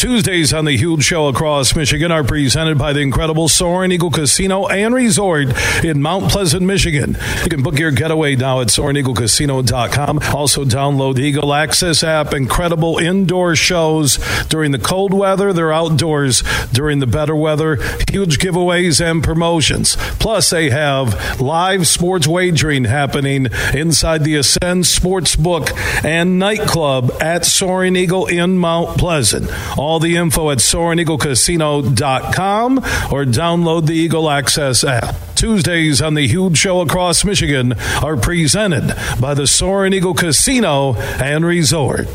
Tuesdays on the Huge Show across Michigan are presented by the incredible Soaring Eagle Casino and Resort in Mount Pleasant, Michigan. You can book your getaway now at SoaringEagleCasino.com. Also, download the Eagle Access app. Incredible indoor shows during the cold weather. They're outdoors during the better weather. Huge giveaways and promotions. Plus, they have live sports wagering happening inside the Ascend Sportsbook and Nightclub at Soaring Eagle in Mount Pleasant. All all the info at SoaringEagleCasino.com or download the Eagle Access app. Tuesdays on the Huge Show across Michigan are presented by the Soaring Eagle Casino and Resort.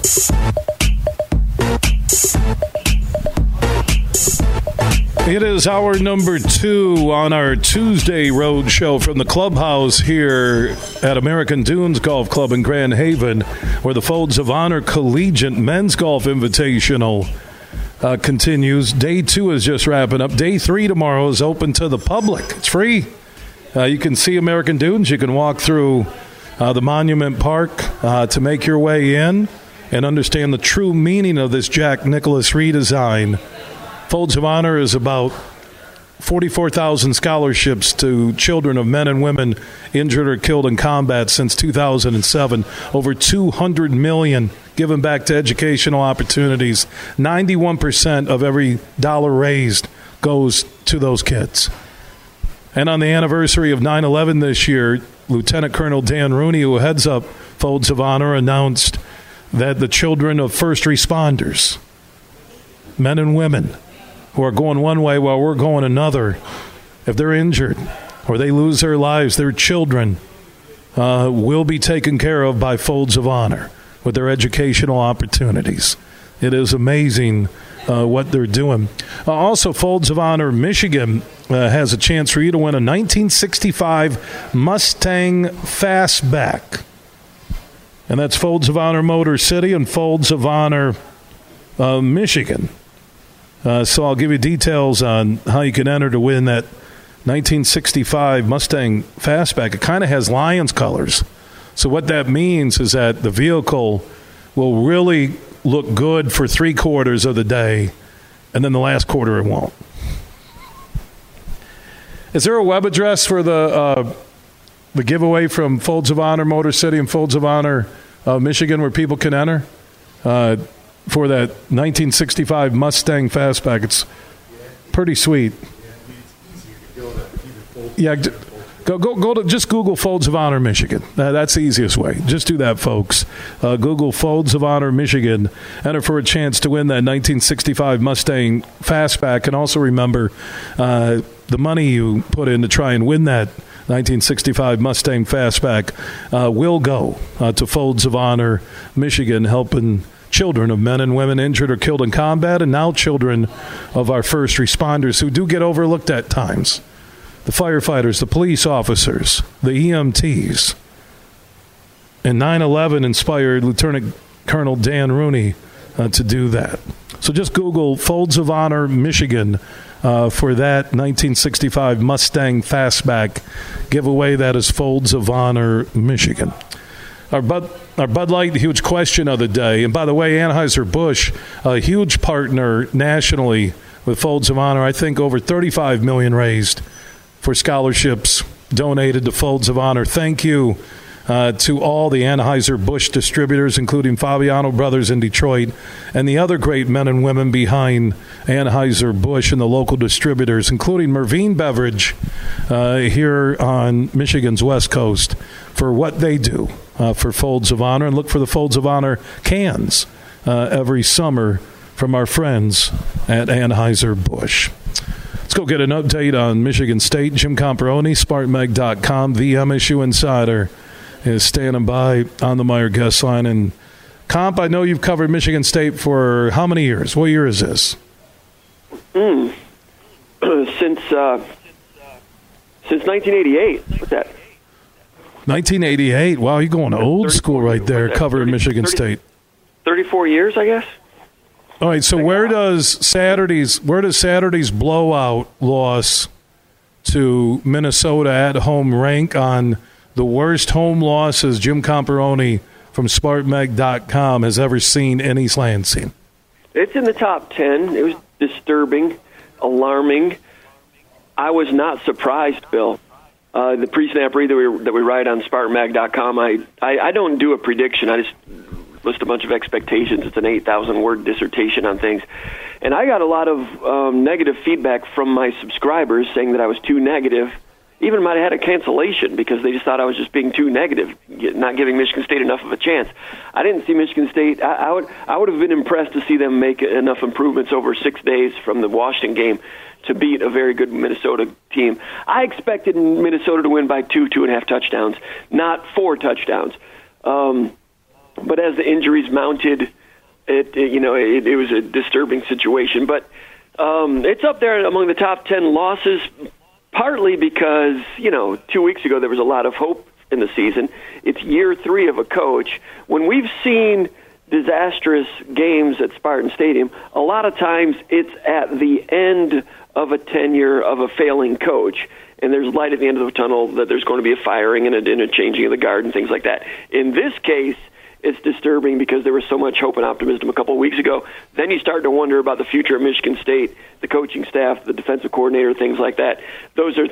It is hour number two on our Tuesday road show from the clubhouse here at American Dunes Golf Club in Grand Haven, where the Folds of Honor Collegiate Men's Golf Invitational uh, continues. Day two is just wrapping up. Day three tomorrow is open to the public. It's free. Uh, you can see American Dunes. You can walk through uh, the Monument Park uh, to make your way in and understand the true meaning of this Jack Nicklaus redesign. Folds of Honor is about 44,000 scholarships to children of men and women injured or killed in combat since 2007. Over 200 million given back to educational opportunities. 91% of every dollar raised goes to those kids. And on the anniversary of 9 11 this year, Lieutenant Colonel Dan Rooney, who heads up Folds of Honor, announced that the children of first responders, men and women, who are going one way while we're going another, if they're injured or they lose their lives, their children uh, will be taken care of by Folds of Honor with their educational opportunities. It is amazing uh, what they're doing. Uh, also, Folds of Honor Michigan uh, has a chance for you to win a 1965 Mustang Fastback. And that's Folds of Honor Motor City and Folds of Honor uh, Michigan. Uh, so I'll give you details on how you can enter to win that 1965 Mustang Fastback. It kind of has Lions colors. So what that means is that the vehicle will really look good for three quarters of the day, and then the last quarter it won't. Is there a web address for the uh, the giveaway from Folds of Honor Motor City and Folds of Honor uh, Michigan where people can enter uh, for that 1965 Mustang Fastback? It's pretty sweet. Yeah, Go, go, go to just Google Folds of Honor Michigan. Uh, that's the easiest way. Just do that, folks. Uh, Google Folds of Honor Michigan. Enter for a chance to win that 1965 Mustang Fastback. And also remember uh, the money you put in to try and win that 1965 Mustang Fastback uh, will go uh, to Folds of Honor Michigan, helping children of men and women injured or killed in combat, and now children of our first responders who do get overlooked at times the firefighters, the police officers, the EMTs. And 9 11 inspired Lieutenant Colonel Dan Rooney uh, to do that. So just Google Folds of Honor, Michigan. Uh, for that 1965 Mustang Fastback giveaway. That is Folds of Honor, Michigan. Our Bud, our Bud Light huge question of the day. And by the way, Anheuser-Busch, a huge partner nationally with Folds of Honor. I think over 35 million raised for scholarships donated to Folds of Honor. Thank you uh, to all the Anheuser-Busch distributors, including Fabiano Brothers in Detroit, and the other great men and women behind Anheuser-Busch and the local distributors, including Mervine Beverage uh, here on Michigan's West Coast, for what they do uh, for Folds of Honor. And look for the Folds of Honor cans uh, every summer from our friends at Anheuser-Busch. Let's go get an update on Michigan State. Jim Comparoni, SpartanMag.com, the MSU Insider, is standing by on the Meijer guest line. And Comp, I know you've covered Michigan State for how many years? What year is this? Mm. since uh, since 1988. What's that? 1988. Wow, you're going old school right there, covering 30, Michigan 30, State. 34 years, I guess. All right. So where does Saturday's where does Saturday's blowout loss to Minnesota at home rank on the worst home losses Jim Comparoni from SpartanMag.com has ever seen in East Lansing? It's in the top 10. It was disturbing, alarming. I was not surprised, Bill. Uh, the pre-snap read that we, that we write on SpartanMag.com, I, I, I don't do a prediction. I just list a bunch of expectations. It's an 8,000 word dissertation on things. And I got a lot of um, negative feedback from my subscribers saying that I was too negative. Even might have had a cancellation because they just thought I was just being too negative, not giving Michigan State enough of a chance. I didn't see Michigan State. I, I would I would have been impressed to see them make enough improvements over six days from the Washington game to beat a very good Minnesota team. I expected Minnesota to win by two, two and a half touchdowns, not four touchdowns. Um, but as the injuries mounted, it, it you know it, it was a disturbing situation. But um, it's up there among the top ten losses, partly because you know two weeks ago there was a lot of hope in the season. It's year three of a coach. When we've seen disastrous games at Spartan Stadium, a lot of times it's at the end of a tenure of a failing coach. And there's light at the end of the tunnel that there's going to be a firing and a, and a changing of the guard and things like that. In this case, it's disturbing because there was so much hope and optimism a couple of weeks ago. Then you start to wonder about the future of Michigan State, the coaching staff, the defensive coordinator, things like that. Those are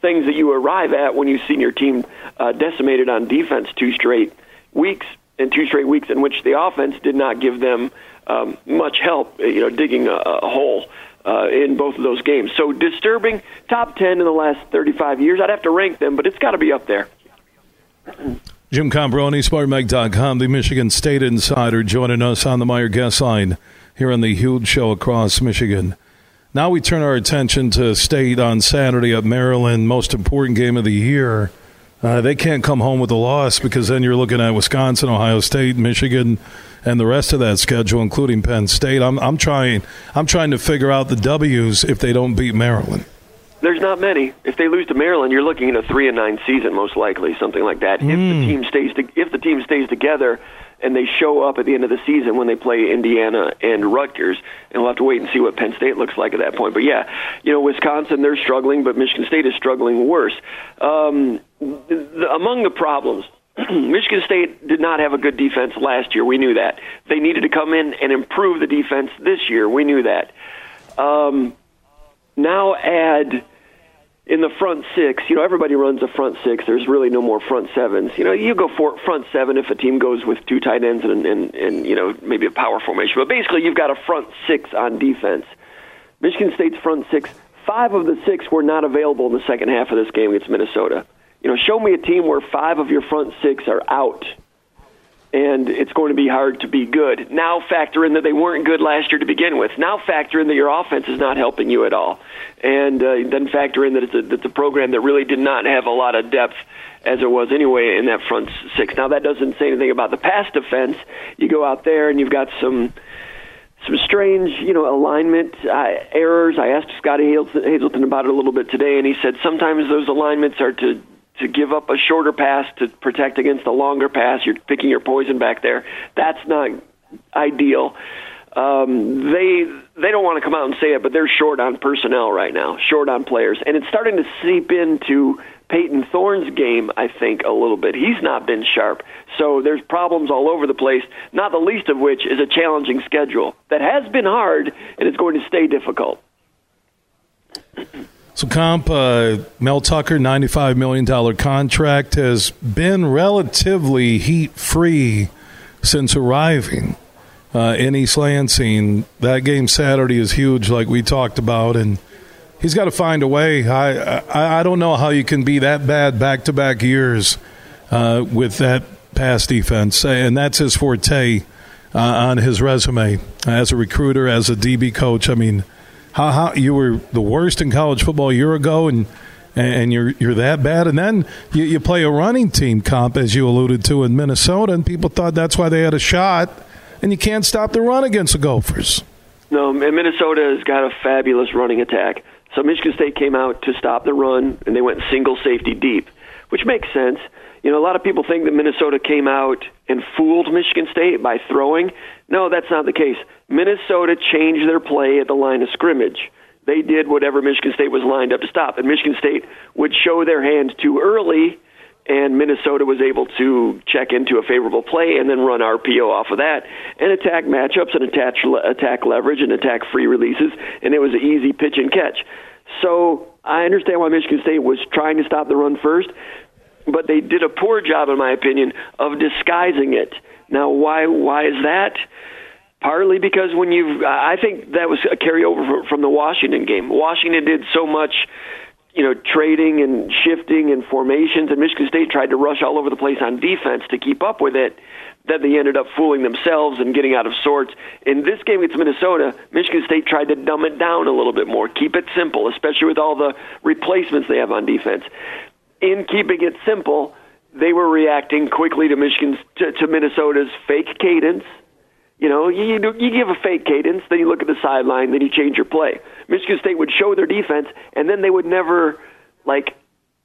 things that you arrive at when you've seen your team uh, decimated on defense two straight weeks and two straight weeks in which the offense did not give them um, much help, you know, digging a, a hole. Uh, in both of those games. So disturbing, top 10 in the last 35 years. I'd have to rank them, but it's got to be up there. Jim Comparoni, SpartanMag.com, the Michigan State Insider, joining us on the Meijer Guest Line here on the huge show across Michigan. Now we turn our attention to State on Saturday at Maryland, most important game of the year. Uh, they can't come home with a loss because then you're looking at Wisconsin, Ohio State, Michigan, and the rest of that schedule, including Penn State. I'm, I'm trying. I'm trying to figure out the W's if they don't beat Maryland. There's not many. If they lose to Maryland, you're looking at a three and nine season, most likely, something like that. Mm. If the hmm. team stays to, if the team stays together and they show up at the end of the season when they play Indiana and Rutgers, and we'll have to wait and see what Penn State looks like at that point. But yeah, you know, Wisconsin they're struggling, but Michigan State is struggling worse. Um, the, among the problems Michigan State did not have a good defense last year. We knew that. They needed to come in and improve the defense this year. We knew that. Um, now add in the front six, you know, everybody runs a front six. There's really no more front sevens. You know, you go for front seven if a team goes with two tight ends and, and, and you know, maybe a power formation. But basically, you've got a front six on defense. Michigan State's front six, five of the six were not available in the second half of this game against Minnesota. You know, show me a team where five of your front six are out and it's going to be hard to be good. Now factor in that they weren't good last year to begin with. Now factor in that your offense is not helping you at all, and uh, then factor in that it's a, it's a program that really did not have a lot of depth as it was anyway in that front six. Now that doesn't say anything about the pass defense. You go out there and you've got some some strange, you know, alignment uh, errors. I asked Scottie Hazelton about it a little bit today, and he said sometimes those alignments are to to give up a shorter pass to protect against a longer pass. You're picking your poison back there. That's not ideal. Um, they they don't want to come out and say it, but they're short on personnel right now, short on players, and it's starting to seep into Payton Thorne's game. I think a little bit. He's not been sharp, so there's problems all over the place. Not the least of which is a challenging schedule that has been hard and it's going to stay difficult. So, comp, uh, Mel Tucker, $95 million contract, has been relatively heat free since arriving uh, in East Lansing. That game Saturday is huge, like we talked about, and he's got to find a way. I, I, I don't know how you can be that bad back to back years uh, with that pass defense, and that's his forte uh, on his resume as a recruiter, as a DB coach. I mean, how, how you were the worst in college football a year ago, and and you're you're that bad, and then you, you play a running team comp as you alluded to in Minnesota, and people thought that's why they had a shot, and you can't stop the run against the Gophers. No, and Minnesota has got a fabulous running attack. So Michigan State came out to stop the run, and they went single safety deep, which makes sense. You know, a lot of people think that Minnesota came out and fooled Michigan State by throwing. No, that's not the case. Minnesota changed their play at the line of scrimmage. They did whatever Michigan State was lined up to stop, and Michigan State would show their hand too early and Minnesota was able to check into a favorable play and then run RPO off of that and attack matchups and attach, attack leverage and attack free releases, and it was an easy pitch and catch. So I understand why Michigan State was trying to stop the run first, but they did a poor job, in my opinion, of disguising it. Now, why? Why is that? Partly because when you, I think that was a carryover from the Washington game. Washington did so much you know, trading and shifting and formations, and Michigan State tried to rush all over the place on defense to keep up with it. That they ended up fooling themselves and getting out of sorts. In this game against Minnesota, Michigan State tried to dumb it down a little bit more, keep it simple, especially with all the replacements they have on defense. In keeping it simple, they were reacting quickly to Michigan's to, to Minnesota's fake cadence you know, you, you give a fake cadence, then you look at the sideline, then you change your play. Michigan State would show their defense, and then they would never like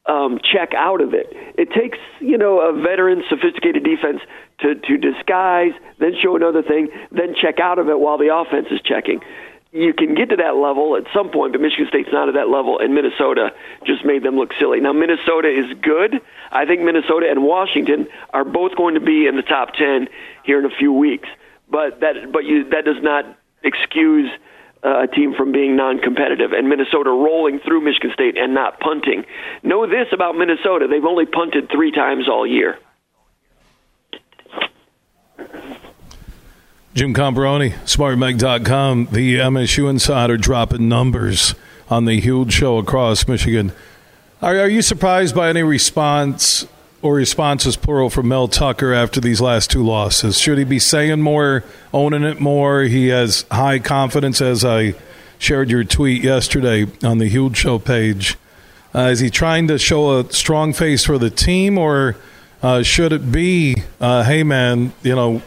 um, check out of it. It takes you know a veteran, sophisticated defense to to disguise, then show another thing, then check out of it while the offense is checking. You can get to that level at some point, but Michigan State's not at that level, and Minnesota just made them look silly. Now Minnesota is good. I think Minnesota and Washington are both going to be in the top ten here in a few weeks but that but you that does not excuse uh, a team from being non-competitive and Minnesota rolling through Michigan State and not punting. Know this about Minnesota: they've only punted three times all year. Jim Comparoni, SpartanMag.com, the MSU Insider dropping numbers on the huge show across Michigan. Are, are you surprised by any response or responses plural from Mel Tucker after these last two losses? Should he be saying more, owning it more? He has high confidence, as I shared your tweet yesterday on the Huge Show page. Uh, is he trying to show a strong face for the team, or uh, should it be, uh, hey man, you know,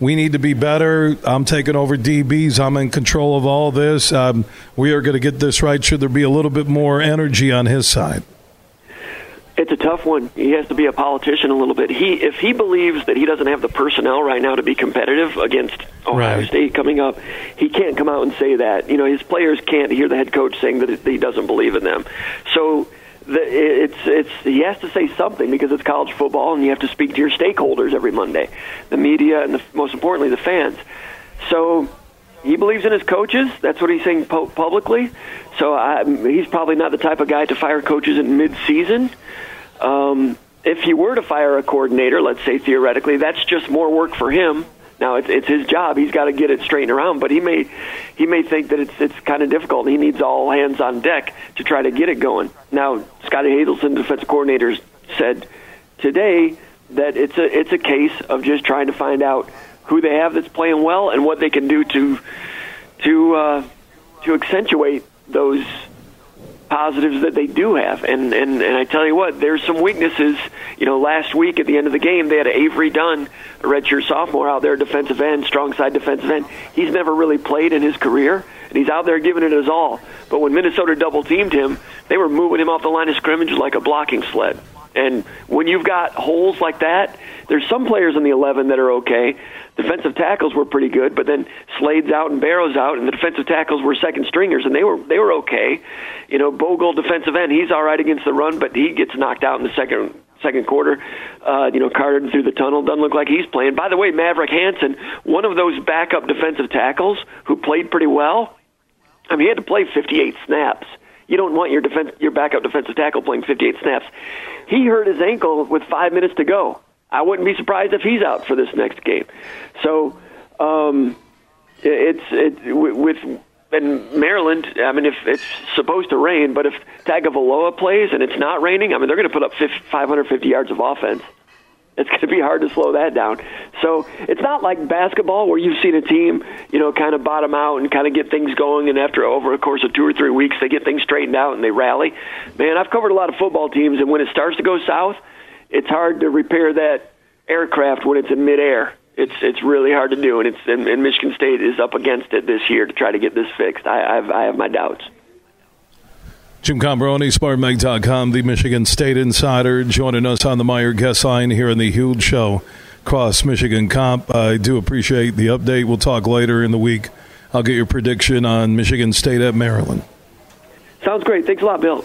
we need to be better. I'm taking over DBs. I'm in control of all this. Um, we are going to get this right. Should there be a little bit more energy on his side? It's a tough one. He has to be a politician a little bit. He, if he believes that he doesn't have the personnel right now to be competitive against Ohio right. State coming up, he can't come out and say that. You know, his players can't hear the head coach saying that he doesn't believe in them. So it's it's he has to say something because it's college football, and you have to speak to your stakeholders every Monday, the media, and the, most importantly, the fans. So he believes in his coaches. That's what he's saying publicly. So I, he's probably not the type of guy to fire coaches in mid-season. Um, if he were to fire a coordinator, let's say theoretically, that's just more work for him. Now it's it's his job. He's got to get it straightened around. But he may he may think that it's it's kind of difficult. He needs all hands on deck to try to get it going. Now Scottie Hazelton, defensive coordinator, said today that it's a it's a case of just trying to find out who they have that's playing well and what they can do to to uh, to accentuate those positives that they do have. And, and, and I tell you what, there's some weaknesses. You know, last week at the end of the game, they had Avery Dunn, a redshirt sophomore out there, defensive end, strong side defensive end. He's never really played in his career, and he's out there giving it his all. But when Minnesota double teamed him, they were moving him off the line of scrimmage like a blocking sled. And when you've got holes like that, there's some players in the 11 that are okay. Defensive tackles were pretty good, but then Slade's out and Barrows out, and the defensive tackles were second stringers, and they were they were okay. You know, Bogle defensive end, he's all right against the run, but he gets knocked out in the second second quarter. Uh, you know, Carter through the tunnel doesn't look like he's playing. By the way, Maverick Hansen, one of those backup defensive tackles who played pretty well. I mean, he had to play 58 snaps. You don't want your defense, your backup defensive tackle playing 58 snaps. He hurt his ankle with five minutes to go. I wouldn't be surprised if he's out for this next game. So um, it's it with in Maryland. I mean, if it's supposed to rain, but if Tagovailoa plays and it's not raining, I mean, they're going to put up 550 yards of offense. It's going to be hard to slow that down. So it's not like basketball where you've seen a team, you know, kind of bottom out and kind of get things going, and after over a course of two or three weeks, they get things straightened out and they rally. Man, I've covered a lot of football teams, and when it starts to go south, it's hard to repair that aircraft when it's in midair. It's it's really hard to do, and it's and, and Michigan State is up against it this year to try to get this fixed. I I've, I have my doubts. Jim Comparoni, SpartanMag.com, the Michigan State Insider, joining us on the Meijer guest line here in the Huge Show, Cross Michigan Comp. I do appreciate the update. We'll talk later in the week. I'll get your prediction on Michigan State at Maryland. Sounds great. Thanks a lot, Bill.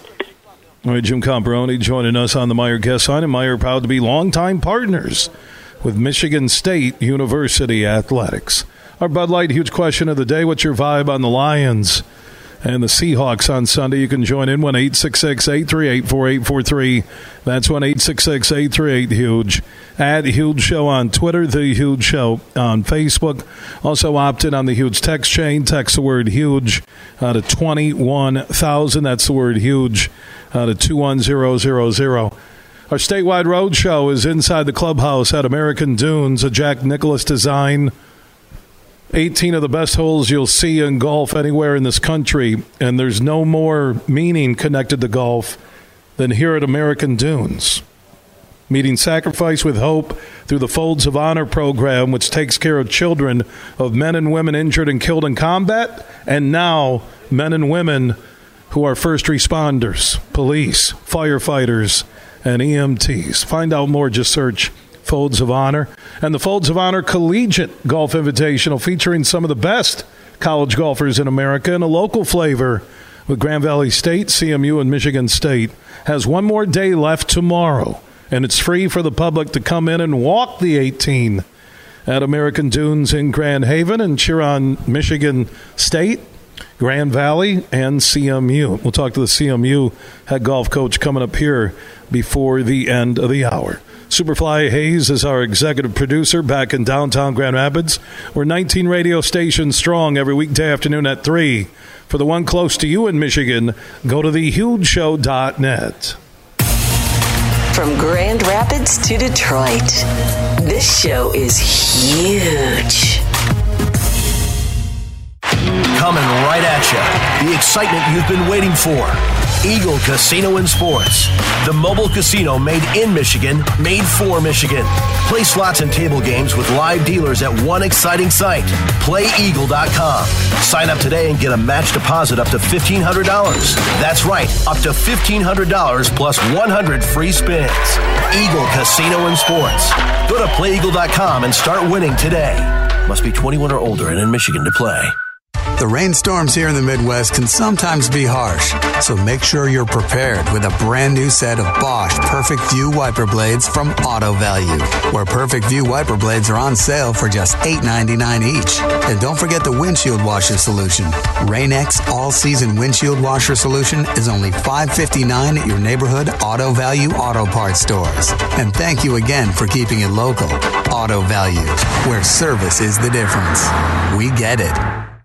All right, Jim Comparoni joining us on the Meijer Guest line, and Meijer proud to be longtime partners with Michigan State University Athletics. Our Bud Light huge question of the day: What's your vibe on the Lions and the Seahawks on Sunday? You can join in one eight six six eight three eight four eight four three. That's one eight six six eight three eight huge. At Huge Show on Twitter, The Huge Show on Facebook. Also opt in on the Huge text chain. Text the word huge out of 21,000. That's the word huge out of 21000. Our statewide road show is inside the clubhouse at American Dunes, a Jack Nicklaus design. 18 of the best holes you'll see in golf anywhere in this country, and there's no more meaning connected to golf than here at American Dunes meeting sacrifice with hope through the Folds of Honor program, which takes care of children of men and women injured and killed in combat, and now men and women who are first responders, police, firefighters, and EMTs. Find out more, just search Folds of Honor. And the Folds of Honor Collegiate Golf Invitational featuring some of the best college golfers in America and a local flavor with Grand Valley State, CMU, and Michigan State has one more day left tomorrow and it's free for the public to come in and walk the 18 at American Dunes in Grand Haven and cheer on Michigan State, Grand Valley, and CMU. We'll talk to the CMU head golf coach coming up here before the end of the hour. Superfly Hayes is our executive producer back in downtown Grand Rapids. We're 19 radio stations strong every weekday afternoon at 3. For the one close to you in Michigan, go to thehugeshow.net. From Grand Rapids to Detroit, this show is huge. Coming right at you. The excitement you've been waiting for. Eagle Casino and Sports. The mobile casino made in Michigan, made for Michigan. Play slots and table games with live dealers at one exciting site. PlayEagle.com. Sign up today and get a match deposit up to $1,500. That's right, up to $1,500 plus 100 free spins. Eagle Casino and Sports. Go to PlayEagle.com and start winning today. Must be 21 or older and in Michigan to play. The rainstorms here in the Midwest can sometimes be harsh, so make sure you're prepared with a brand new set of Bosch Perfect View wiper blades from Auto Value, where Perfect View wiper blades are on sale for just $8.99 each. And don't forget the windshield washer solution. Rain-X all-season windshield washer solution is only $5.59 at your neighborhood Auto Value auto parts stores. And thank you again for keeping it local. Auto Value, where service is the difference. We get it.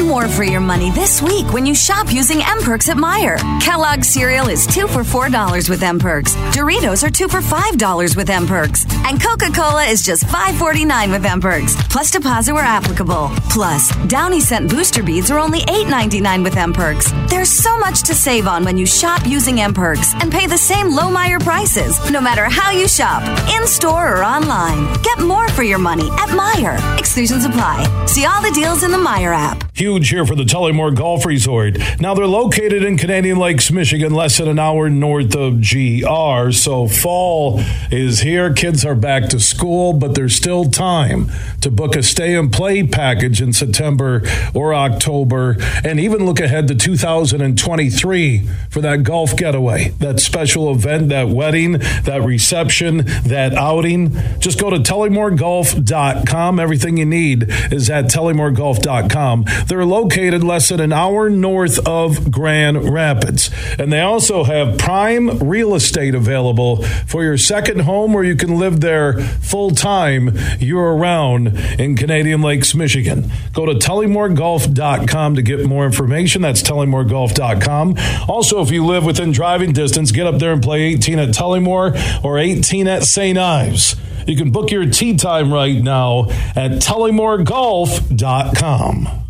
More for your money this week when you shop using M Perks at Meijer. Kellogg's cereal is two for $4 with M Perks. Doritos are two for $5 with M Perks. And Coca Cola is just $5.49 with M Perks. Plus deposit where applicable. Plus, Downy scent booster beads are only $8.99 with M Perks. There's so much to save on when you shop using M Perks and pay the same low Meijer prices, no matter how you shop, in store or online. Get more for your money at Meijer. Exclusions apply. See all the deals in the Meijer app. Huge here for the Tullymore Golf Resort. Now they're located in Canadian Lakes, Michigan, less than an hour north of GR. So fall is here. Kids are back to school, but there's still time to book a stay and play package in September or October, and even look ahead to 2023 for that golf getaway, that special event, that wedding, that reception, that outing. Just go to tullymoregolf.com. Everything you need is at tullymoregolf.com. They're located less than an hour north of Grand Rapids. And they also have prime real estate available for your second home where you can live there full time year round in Canadian Lakes, Michigan. Go to tullymoregolf.com to get more information. That's tullymoregolf.com. Also, if you live within driving distance, get up there and play 18 at Tullymore or 18 at St. Ives. You can book your tee time right now at tullymoregolf.com.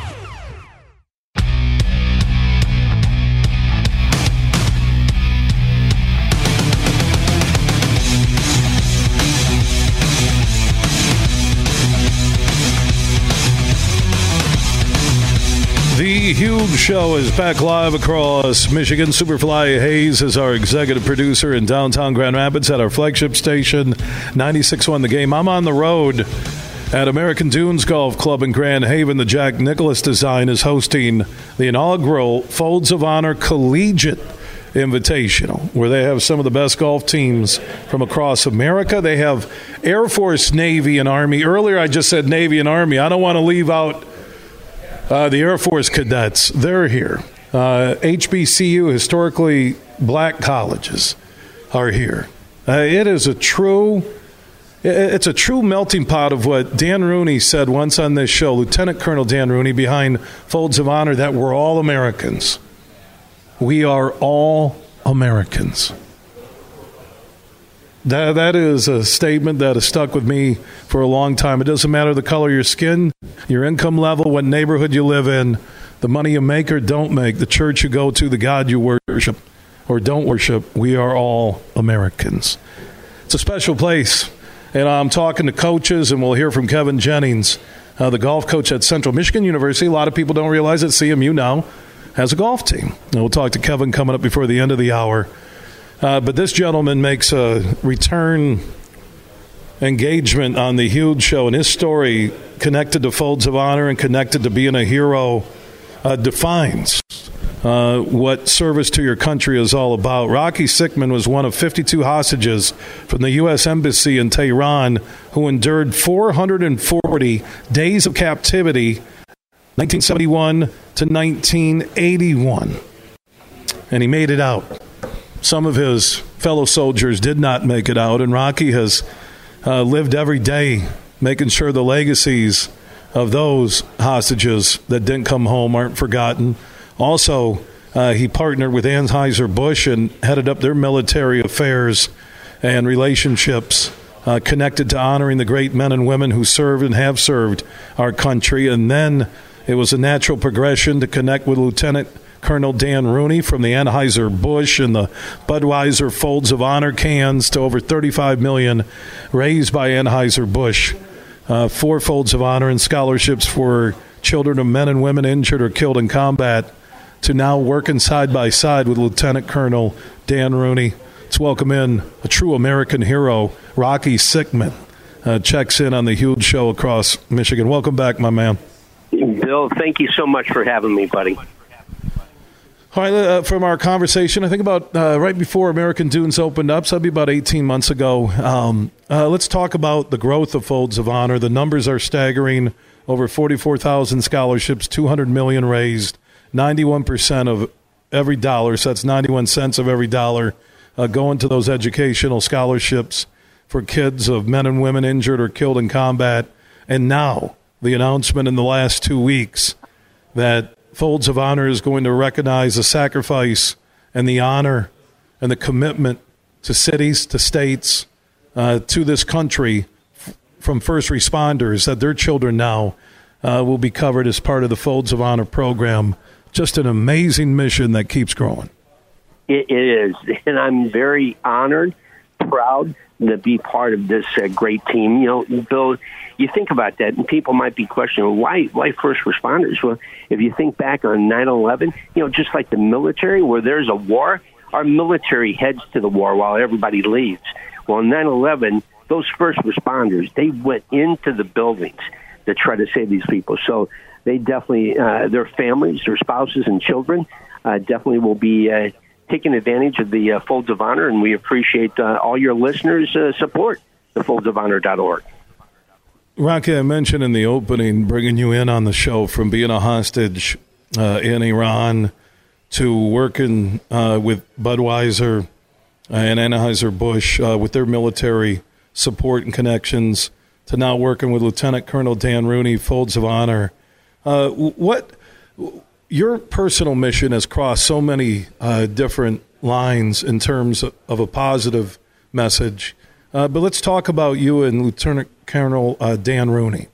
Huge Show is back live across Michigan. Superfly Hayes is our executive producer in downtown Grand Rapids at our flagship station, 96.1 The Game. I'm on the road at American Dunes Golf Club in Grand Haven. The Jack Nicklaus Design is hosting the inaugural Folds of Honor Collegiate Invitational, where they have some of the best golf teams from across America. They have Air Force, Navy, and Army. Earlier, I just said Navy and Army. I don't want to leave out uh, the Air Force cadets, they're here. Uh, HBCU, historically black colleges, are here. Uh, it is a true. It's a true melting pot of what Dan Rooney said once on this show, Lieutenant Colonel Dan Rooney, behind Folds of Honor, that we're all Americans. We are all Americans. That, that is a statement that has stuck with me for a long time. It doesn't matter the color of your skin, your income level, what neighborhood you live in, the money you make or don't make, the church you go to, the God you worship or don't worship. We are all Americans. It's a special place. And I'm talking to coaches, and we'll hear from Kevin Jennings, uh, the golf coach at Central Michigan University. A lot of people don't realize that CMU now has a golf team. And we'll talk to Kevin coming up before the end of the hour. Uh, but this gentleman makes a return engagement on the huge show, and his story connected to Folds of Honor and connected to being a hero uh, defines uh, what service to your country is all about. Rocky Sickmann was one of 52 hostages from the U.S. Embassy in Tehran who endured 440 days of captivity, 1971 to 1981. And he made it out. Some of his fellow soldiers did not make it out, and Rocky has uh, lived every day making sure the legacies of those hostages that didn't come home aren't forgotten. Also, uh, he partnered with Anheuser-Busch and headed up their military affairs and relationships uh, connected to honoring the great men and women who served and have served our country. And then it was a natural progression to connect with Lieutenant Colonel Dan Rooney from the Anheuser-Busch and the Budweiser Folds of Honor cans to over 35 million raised by Anheuser-Busch. Uh, four Folds of Honor and scholarships for children of men and women injured or killed in combat to now working side by side with Lieutenant Colonel Dan Rooney. Let's welcome in a true American hero, Rocky Sickmann. Uh, checks in on the huge show across Michigan. Welcome back, my man. Bill, thank you so much for having me, buddy. All right, uh, from our conversation, I think about uh, right before American Dunes opened up, so that'd be about 18 months ago. Um, uh, let's talk about the growth of Folds of Honor. The numbers are staggering over 44,000 scholarships, 200 million raised, 91% of every dollar, so that's 91 cents of every dollar uh, going to those educational scholarships for kids of men and women injured or killed in combat. And now, the announcement in the last two weeks that Folds of Honor is going to recognize the sacrifice and the honor and the commitment to cities, to states, uh, to this country f- from first responders that their children now uh, will be covered as part of the Folds of Honor program. Just an amazing mission that keeps growing. it is, and I'm very honored, proud to be part of this uh, great team. You know, Bill, you think about that, and people might be questioning why why first responders. Well, if you think back on 9/11, you know, just like the military, where there's a war, our military heads to the war while everybody leaves. Well, 9/11, those first responders they went into the buildings to try to save these people. So they definitely, uh, their families, their spouses, and children uh, definitely will be. Uh, taking advantage of the uh, Folds of Honor, and we appreciate uh, all your listeners' uh, support. The foldsofhonor.org. Rocky, I mentioned in the opening bringing you in on the show from being a hostage uh, in Iran to working uh, with Budweiser and Anheuser-Busch uh, with their military support and connections to now working with Lieutenant Colonel Dan Rooney, Folds of Honor. Uh, what your personal mission has crossed so many uh, different lines in terms of a positive message. Uh, but let's talk about you and Lieutenant Colonel uh, Dan Rooney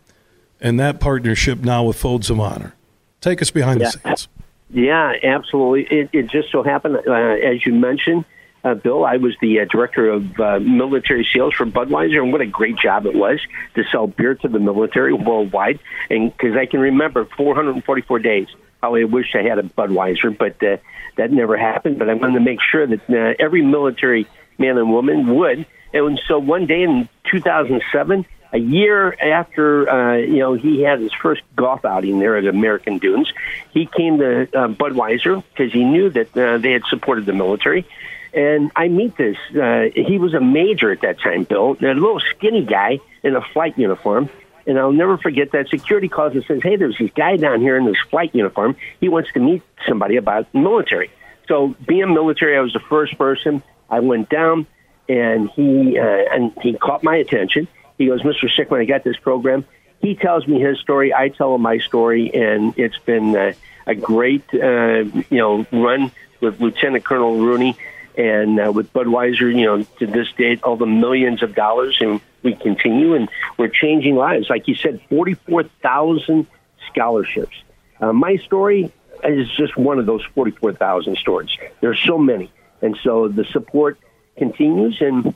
and that partnership now with Folds of Honor. Take us behind Yeah. the scenes. Yeah, absolutely. It, it just so happened, uh, as you mentioned, uh, Bill, I was the uh, director of uh, military sales for Budweiser, and what a great job it was to sell beer to the military worldwide. And because I can remember 444 days how I wish I had a Budweiser, but uh, that never happened. But I wanted to make sure that uh, every military man and woman would. And so one day in 2007, a year after uh, you know he had his first golf outing there at American Dunes, he came to uh, Budweiser because he knew that uh, they had supported the military. And I meet this. Uh, he was a major at that time, Bill, a little skinny guy in a flight uniform. And I'll never forget that security calls and says, "Hey, there's this guy down here in this flight uniform. He wants to meet somebody about military." So, being military, I was the first person. I went down, and he uh, and he caught my attention. He goes, "Mr. Sickmann, I got this program." He tells me his story. I tell him my story, and it's been uh, a great, uh, you know, run with Lieutenant Colonel Rooney and uh, with Budweiser, you know, to this date, all the millions of dollars, and we continue, and we're changing lives. Like you said, 44,000 scholarships. Uh, my story is just one of those 44,000 stories. There's so many. And so the support continues, and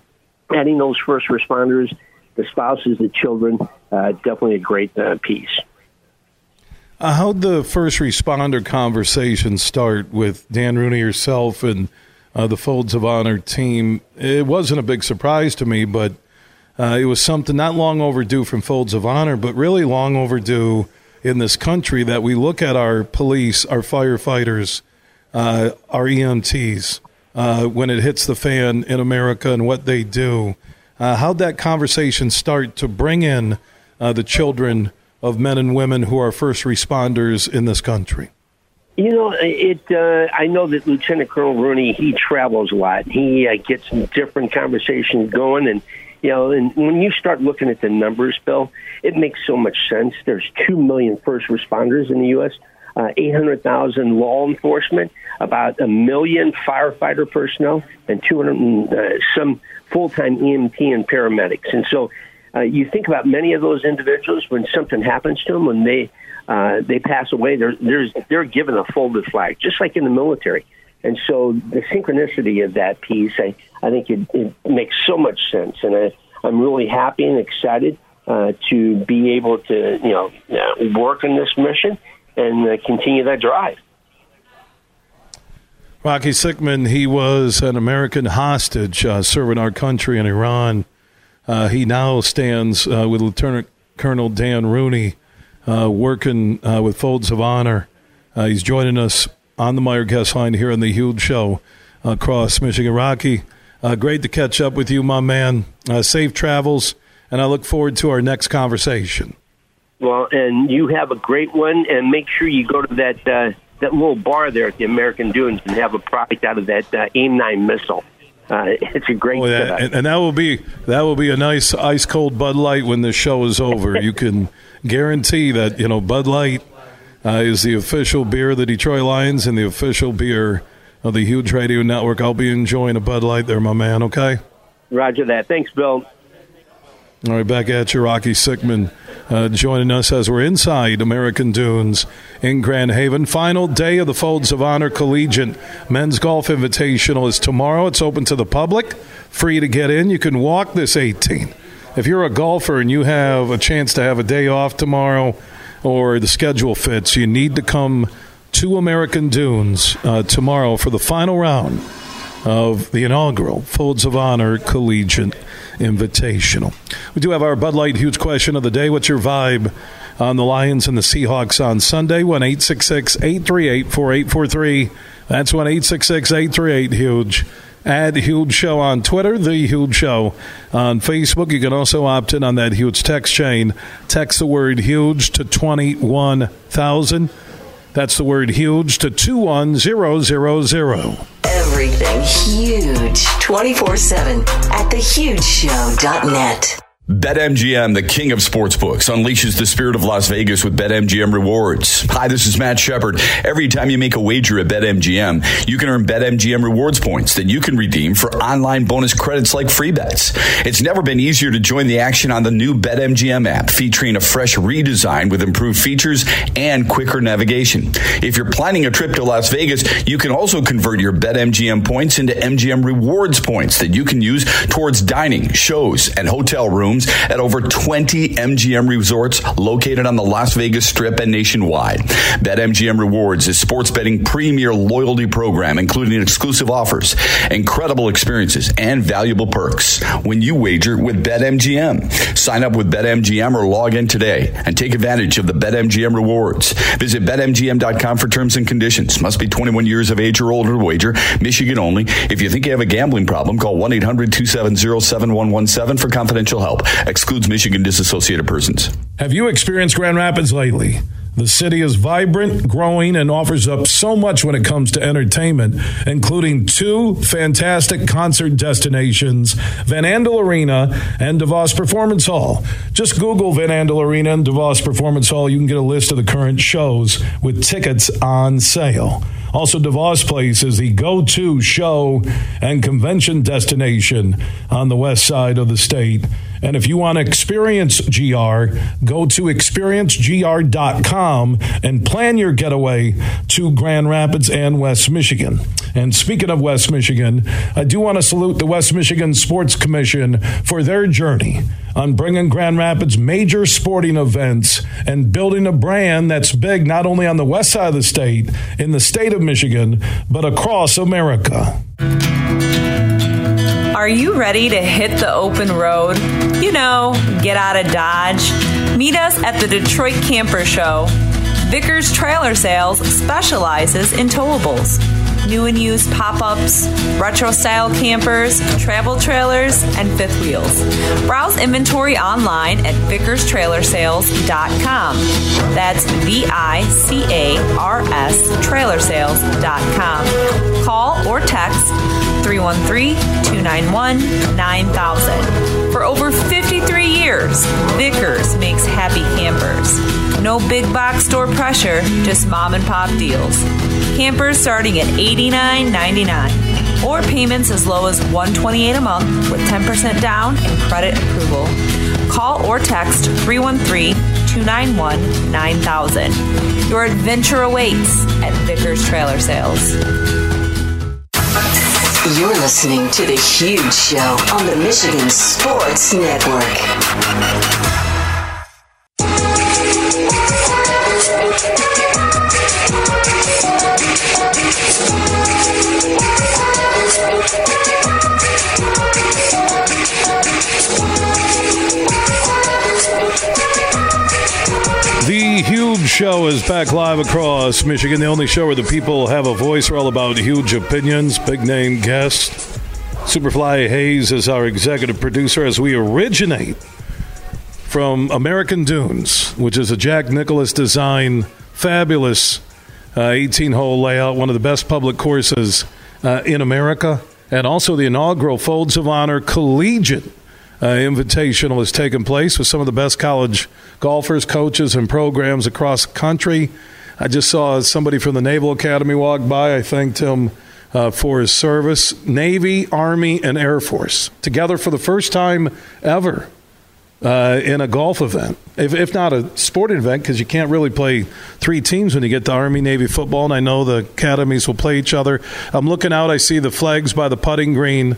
adding those first responders, the spouses, the children, uh, definitely a great uh, piece. Uh, how'd the first responder conversation start with Dan Rooney yourself and uh, the Folds of Honor team? It wasn't a big surprise to me, but uh, it was something not long overdue from Folds of Honor, but really long overdue in this country that we look at our police, our firefighters, uh, our EMTs uh, when it hits the fan in America and what they do. Uh, how'd that conversation start to bring in uh, the children of men and women who are first responders in this country? You know, it. Uh, I know that Lieutenant Colonel Rooney he travels a lot. He uh, gets different conversations going, and you know, and when you start looking at the numbers, Bill, it makes so much sense. There's two million first responders in the U.S., uh, 800,000 law enforcement, about a million firefighter personnel, and 200 uh, some full-time EMT and paramedics. And so, uh, you think about many of those individuals when something happens to them, when they uh, they pass away, they're, they're, they're given a folded flag, just like in the military. And so the synchronicity of that piece, I, I think it, it makes so much sense. And I, I'm really happy and excited uh, to be able to, you know, uh, work in this mission and uh, continue that drive. Rocky Sickmann, he was an American hostage uh, serving our country in Iran. Uh, he now stands uh, with Lieutenant Colonel Dan Rooney, uh, working uh, with Folds of Honor. He's joining us on the Meijer Guest line here on the Huge Show across Michigan. Rocky, great to catch up with you, my man. safe travels, and I look forward to our next conversation. Well, and you have a great one, and make sure you go to that uh, that little bar there at the American Dunes and have a product out of that uh, AIM nine missile. Uh, it's a great, oh, yeah. and, and, that will be that will be a nice ice cold Bud Light when the show is over. you can guarantee that you know Bud Light uh, is the official beer of the Detroit Lions and the official beer of the Huge Radio Network. I'll be enjoying a Bud Light there, my man. Okay. Roger that. Thanks, Bill. All right, back at you, Rocky Sickmann, uh, joining us as we're inside American Dunes in Grand Haven. Final day of the Folds of Honor Collegiate Men's Golf Invitational is tomorrow. It's open to the public, free to get in. You can walk this 18. If you're a golfer and you have a chance to have a day off tomorrow or the schedule fits, you need to come to American Dunes uh, tomorrow for the final round of the inaugural Folds of Honor Collegiate Invitational. We do have our Bud Light huge question of the day. What's your vibe on the Lions and the Seahawks on Sunday? 1 838 4843. That's 1 838 huge. Add Huge Show on Twitter, The Huge Show on Facebook. You can also opt in on that huge text chain. Text the word huge to 21,000. That's the word huge to 21000. Huge 24 7 at thehugeshow.net. BetMGM, the king of sportsbooks, unleashes the spirit of Las Vegas with BetMGM rewards. Hi, this is Matt Shepard. Every time you make a wager at BetMGM, you can earn BetMGM rewards points that you can redeem for online bonus credits like free bets. It's never been easier to join the action on the new BetMGM app, featuring a fresh redesign with improved features and quicker navigation. If you're planning a trip to Las Vegas, you can also convert your BetMGM points into MGM rewards points that you can use towards dining, shows, and hotel rooms at over 20 MGM resorts located on the Las Vegas Strip and nationwide. BetMGM Rewards is sports betting premier loyalty program, including exclusive offers, incredible experiences, and valuable perks when you wager with BetMGM. Sign up with BetMGM or log in today and take advantage of the BetMGM rewards. Visit BetMGM.com for terms and conditions. Must be 21 years of age or older to wager. Michigan only. If you think you have a gambling problem, call 1 800 270 7117 for confidential help. Excludes Michigan disassociated persons. Have you experienced Grand Rapids lately? The city is vibrant, growing, and offers up so much when it comes to entertainment, including two fantastic concert destinations, Van Andel Arena and DeVos Performance Hall. Just Google Van Andel Arena and DeVos Performance Hall. You can get a list of the current shows with tickets on sale. Also, DeVos Place is the go to show and convention destination on the west side of the state. And if you want to experience GR, go to experiencegr.com and plan your getaway to Grand Rapids and West Michigan. And speaking of West Michigan, I do want to salute the West Michigan Sports Commission for their journey on bringing Grand Rapids major sporting events and building a brand that's big not only on the west side of the state, in the state of Michigan, but across America. Are you ready to hit the open road? You know, get out of Dodge. Meet us at the Detroit Camper Show. Vicars Trailer Sales specializes in towables new and used pop ups, retro style campers, travel trailers, and fifth wheels. Browse inventory online at vicarstrailersales.com. That's V I C A R S trailersales.com. Call or text 313 291 9000. For over 53 years, Vicars makes happy campers. No big box store pressure, just mom and pop deals. Campers starting at $89.99 or payments as low as 128 a month with 10% down and credit approval. Call or text 313 291 9000. Your adventure awaits at Vicars Trailer Sales. You're listening to The Huge Show on the Michigan Sports Network. Show is back live across Michigan, the only show where the people have a voice. We're all about huge opinions, big name guests. Superfly Hayes is our executive producer as we originate from American Dunes, which is a Jack Nicklaus design, fabulous 18 uh, hole layout, one of the best public courses uh, in America, and also the inaugural Folds of Honor Collegiate uh, Invitational has taken place with some of the best college golfers, coaches, and programs across the country. I just saw somebody from the Naval Academy walk by. I thanked him uh, for his service. Navy, Army, and Air Force together for the first time ever uh, in a golf event, if, if not a sporting event, because you can't really play three teams when you get to Army, Navy football. And I know the academies will play each other. I'm looking out. I see the flags by the putting green.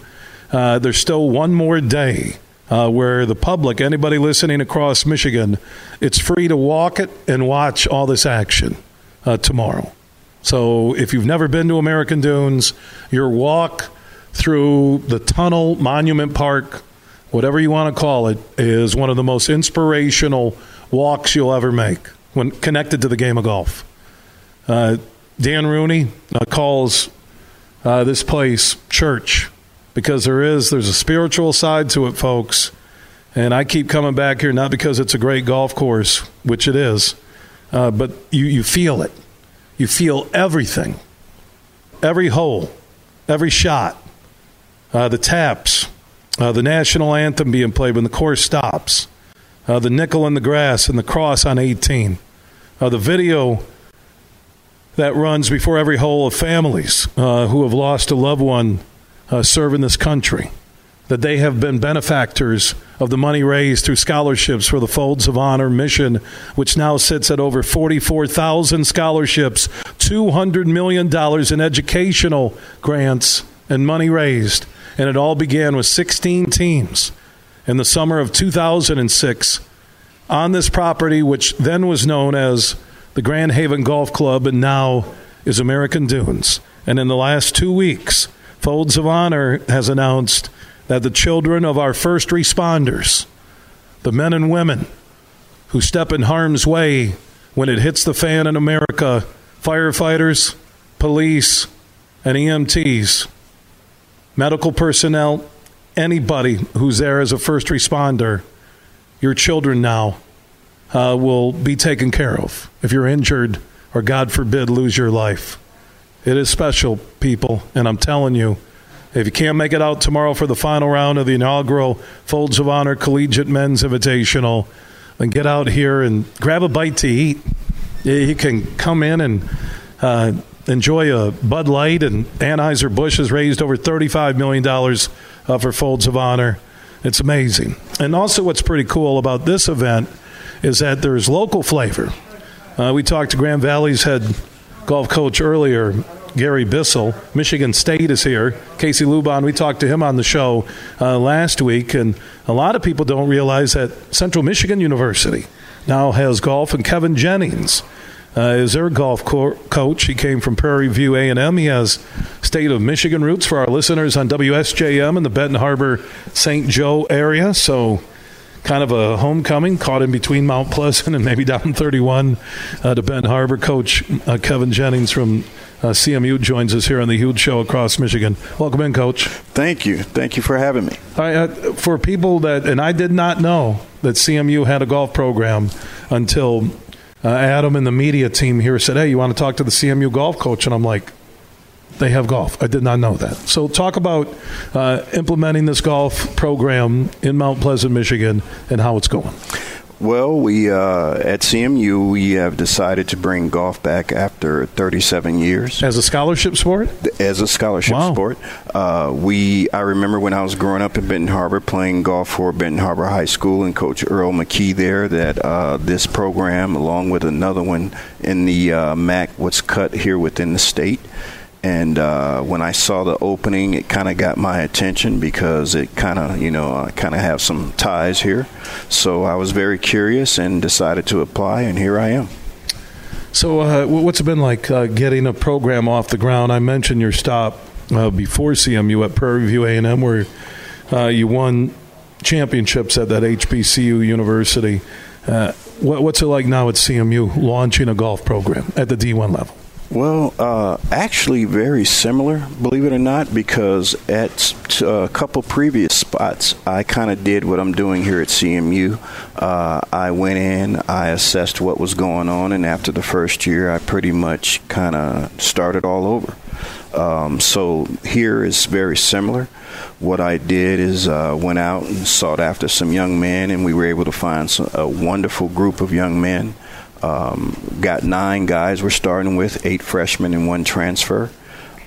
Uh, there's still one more day uh, where the public, anybody listening across Michigan, it's free to walk it and watch all this action uh, tomorrow. So if you've never been to American Dunes, your walk through the tunnel, Monument Park, whatever you want to call it, is one of the most inspirational walks you'll ever make when connected to the game of golf. Uh, Dan Rooney uh, calls uh, this place church because there is there's a spiritual side to it, folks. And I keep coming back here not because it's a great golf course, which it is, uh, but you, you feel it. You feel everything, every hole, every shot, uh, the taps, uh, the national anthem being played when the course stops, uh, the nickel in the grass and the cross on 18, uh, the video that runs before every hole of families uh, who have lost a loved one uh, serve in this country. That they have been benefactors of the money raised through scholarships for the Folds of Honor mission, which now sits at over 44,000 scholarships, $200 million in educational grants and money raised. And it all began with 16 teams in the summer of 2006 on this property, which then was known as the Grand Haven Golf Club and now is American Dunes. And in the last two weeks, Folds of Honor has announced that the children of our first responders, the men and women who step in harm's way when it hits the fan in America, firefighters, police, and EMTs, medical personnel, anybody who's there as a first responder, your children now uh, will be taken care of if you're injured or, God forbid, lose your life. It is special, people, and I'm telling you, if you can't make it out tomorrow for the final round of the inaugural Folds of Honor Collegiate Men's Invitational, then get out here and grab a bite to eat. You can come in and uh, enjoy a Bud Light, and Anheuser-Busch has raised over $35 million uh, for Folds of Honor. It's amazing. And also, what's pretty cool about this event is that there's local flavor. Uh, we talked to Grand Valley's head golf coach earlier, Gary Bissell. Michigan State is here. Casey Lubahn, we talked to him on the show uh, last week, and a lot of people don't realize that Central Michigan University now has golf, and Kevin Jennings uh, is their golf co- coach. He came from Prairie View A&M. He has state of Michigan roots for our listeners on WSJM in the Benton Harbor St. Joe area. So kind of a homecoming, caught in between Mount Pleasant and maybe down 31 uh, to Ben Harbor. Coach uh, Kevin Jennings from uh, CMU joins us here on the Huge Show across Michigan. Welcome in, Coach. Thank you. Thank you for having me. Uh, for people that, and I did not know that CMU had a golf program until uh, Adam and the media team here said, "Hey, you want to talk to the CMU golf coach?" And I'm like, they have golf. I did not know that. So, talk about uh, implementing this golf program in Mount Pleasant, Michigan, and how it's going. Well, we uh, at CMU we have decided to bring golf back after 37 years as a scholarship sport. As a scholarship wow. sport, uh, we I remember when I was growing up in Benton Harbor playing golf for Benton Harbor High School and Coach Earl McKee there. That uh, this program, along with another one in the uh, MAC, was cut here within the state and uh, when I saw the opening, it kind of got my attention because it kind of, you know, I kind of have some ties here. So I was very curious and decided to apply, and here I am. So, uh, what's it been like uh, getting a program off the ground? I mentioned your stop uh, before CMU at Prairie View A&M, where uh, you won championships at that HBCU university. Uh, what's it like now at CMU launching a golf program at the D1 level? Well, uh, actually, very similar, believe it or not, because at uh, a couple previous spots, I kind of did what I'm doing here at CMU. Uh, I went in, I assessed what was going on, and after the first year, I pretty much kind of started all over. Um, so here is very similar. What I did is uh, went out and sought after some young men, and we were able to find some, a wonderful group of young men um, got nine guys we're starting with, eight freshmen and one transfer.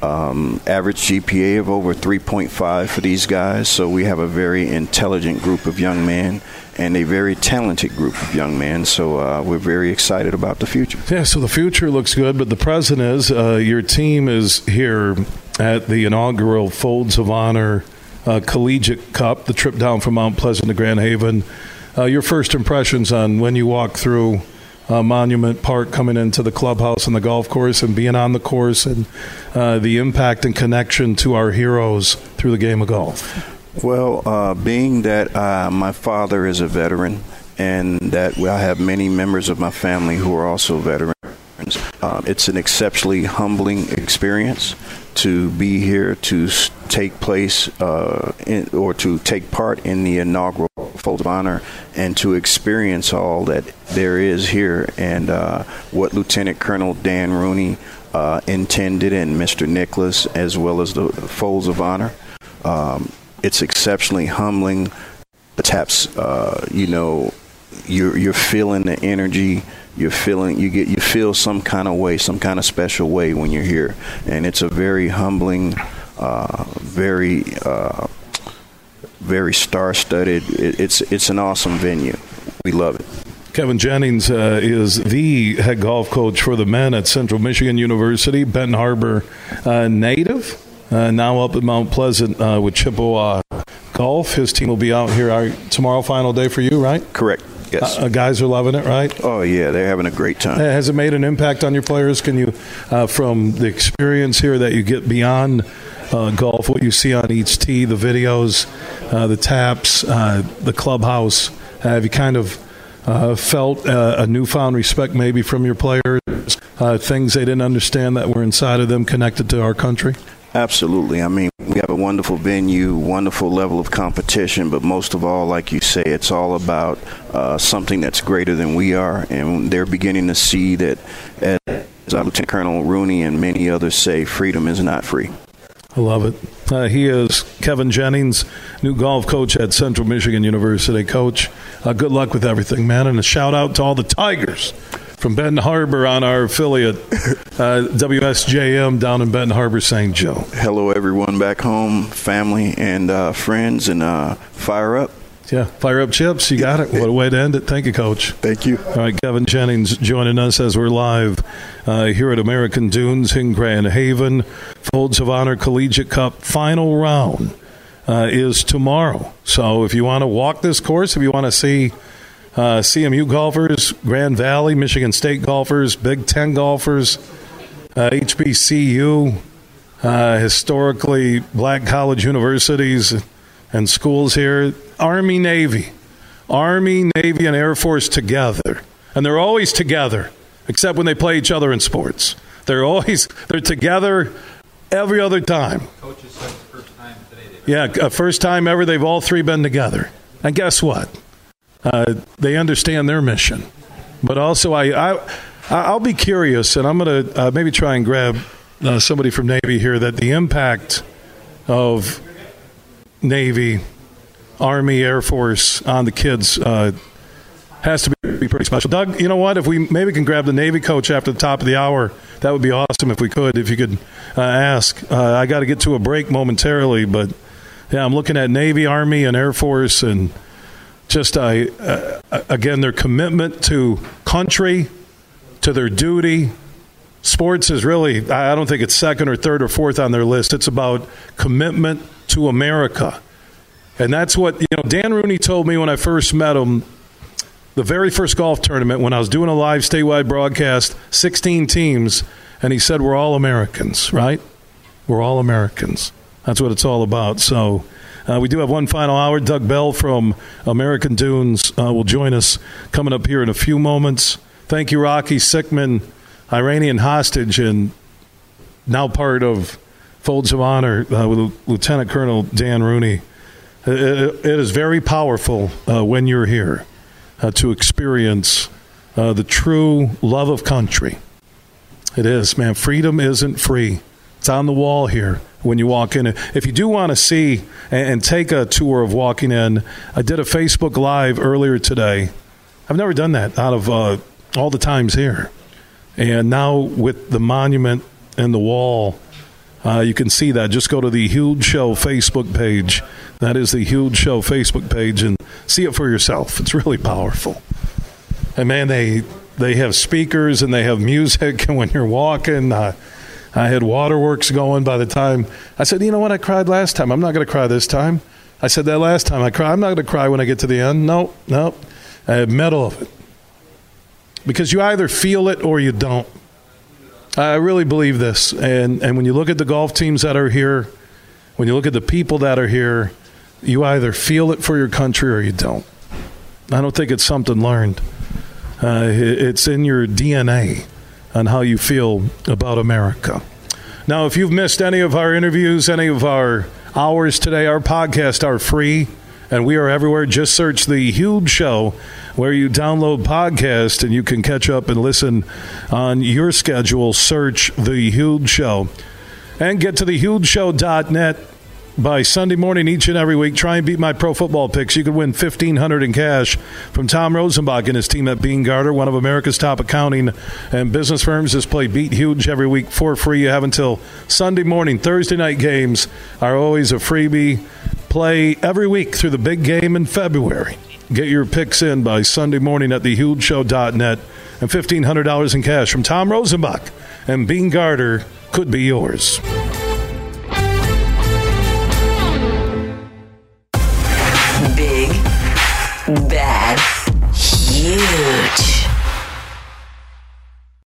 Um, average GPA of over 3.5 for these guys. So we have a very intelligent group of young men and a very talented group of young men. So uh, we're very excited about the future. Yeah, so the future looks good, but the present is uh, your team is here at the inaugural Folds of Honor uh, Collegiate Cup, the trip down from Mount Pleasant to Grand Haven. Uh, your first impressions on when you walk through uh, Monument Park coming into the clubhouse and the golf course and being on the course and uh, the impact and connection to our heroes through the game of golf? Well, uh, being that uh, my father is a veteran and that I have many members of my family who are also veterans, um, it's an exceptionally humbling experience to be here to take place uh, in, or to take part in the inaugural Fold of Honor and to experience all that there is here and uh, what Lieutenant Colonel Dan Rooney uh, intended and Mr. Nicklaus as well as the Folds of Honor. Um, it's exceptionally humbling. Taps, uh, you know, you're, you're feeling the energy you're feeling you get you feel some kind of way some kind of special way when you're here and it's a very humbling uh, very uh, very star-studded it, it's it's an awesome venue we love it Kevin Jennings uh, is the head golf coach for the men at Central Michigan University, Benton Harbor uh, native, uh, now up at Mount Pleasant uh, with Chippewa golf. His team will be out here our, tomorrow, final day for you, right? Correct. Yes. Uh, guys are loving it, right? Oh yeah, they're having a great time. Has it made an impact on your players? Can you, uh, from the experience here that you get beyond uh, golf, what you see on each tee, the videos, uh, the taps, uh, the clubhouse, have you kind of uh, felt a newfound respect maybe from your players, things they didn't understand that were inside of them connected to our country? Absolutely. I mean, we have a wonderful venue, wonderful level of competition, but most of all, like you say, it's all about uh, something that's greater than we are, and they're beginning to see that, as Lieutenant Colonel Rooney and many others say, freedom is not free. I love it. Uh, he is Kevin Jennings, new golf coach at Central Michigan University. Coach, uh, good luck with everything, man, and a shout out to all the Tigers from Benton Harbor on our affiliate, uh, WSJM down in Benton Harbor, St. Joe. Hello, everyone back home, family and uh, friends, and uh, fire up. Yeah, fire up chips. You got it. What a way to end it. Thank you, Coach. Thank you. All right, Kevin Jennings joining us as we're live uh, here at American Dunes in Grand Haven. Folds of Honor Collegiate Cup final round uh, is tomorrow. So if you want to walk this course, if you want to see uh, CMU golfers, Grand Valley, Michigan State golfers, Big Ten golfers, uh, HBCU, uh, historically black college universities and schools here, Army, Navy, Army, Navy, and Air Force together. And they're always together, except when they play each other in sports. They're always they're together every other time. Coaches said first time today. Yeah, first time ever. They've all three been together. And guess what? Uh, they understand their mission. But also, I, I I'll be curious, and I'm going to uh, maybe try and grab uh, somebody from Navy here that the impact of Navy, Army, Air Force on the kids uh, has to be, pretty special. Doug, you know what? If we maybe can grab the Navy coach after the top of the hour, that would be awesome if we could. If you could uh, ask, uh, I got to get to a break momentarily, but yeah, I'm looking at Navy, Army, and Air Force, and just uh, again their commitment to country, to their duty. Sports is really I don't think it's second or third or fourth on their list. It's about commitment to America. And that's what you know Dan Rooney told me when I first met him the very first golf tournament when I was doing a live statewide broadcast, 16 teams, and he said we're all Americans, right? We're all Americans. That's what it's all about. So uh, we do have one final hour. Doug Bell from American Dunes uh, will join us coming up here in a few moments. Thank you, Rocky Sickmann, Iranian hostage, and now part of Folds of Honor uh, with Lieutenant Colonel Dan Rooney. it, it is very powerful uh, when you're here uh, to experience uh, the true love of country. It is, man. Freedom isn't free. It's on the wall here when you walk in. If you do want to see and take a tour of walking in, I did a Facebook Live earlier today. I've never done that out of uh, all the times here. And now with the monument and the wall, uh, you can see that. Just go to the Huge Show Facebook page. That is the Huge Show Facebook page and see it for yourself. It's really powerful. And man, they they have speakers and they have music, and when you're walking, uh, I had waterworks going by the time I said, you know what, I cried last time. I'm not going to cry this time. I said that last time. I cry. I'm not going to cry when I get to the end. No, no. I had metal of it. Because you either feel it or you don't. I really believe this. And, and when you look at the golf teams that are here, when you look at the people that are here, you either feel it for your country or you don't. I don't think it's something learned. Uh, it's in your DNA on how you feel about America. Now, if you've missed any of our interviews, any of our hours today, our podcasts are free and we are everywhere. Just search The Huge Show where you download podcast and you can catch up and listen on your schedule. Search The Huge Show and get to thehugeshow.net by Sunday morning each and every week. Try and beat my pro football picks. You could win fifteen hundred in cash from Tom Rosenbach and his team at Beene Garter, one of America's top accounting and business firms. Just play Beat Huge every week for free. You have until Sunday morning. Thursday night games are always a freebie. Play every week through the big game in February. Get your picks in by Sunday morning at thehugeshow.net and $1,500 in cash from Tom Rosenbach and Beene Garter could be yours.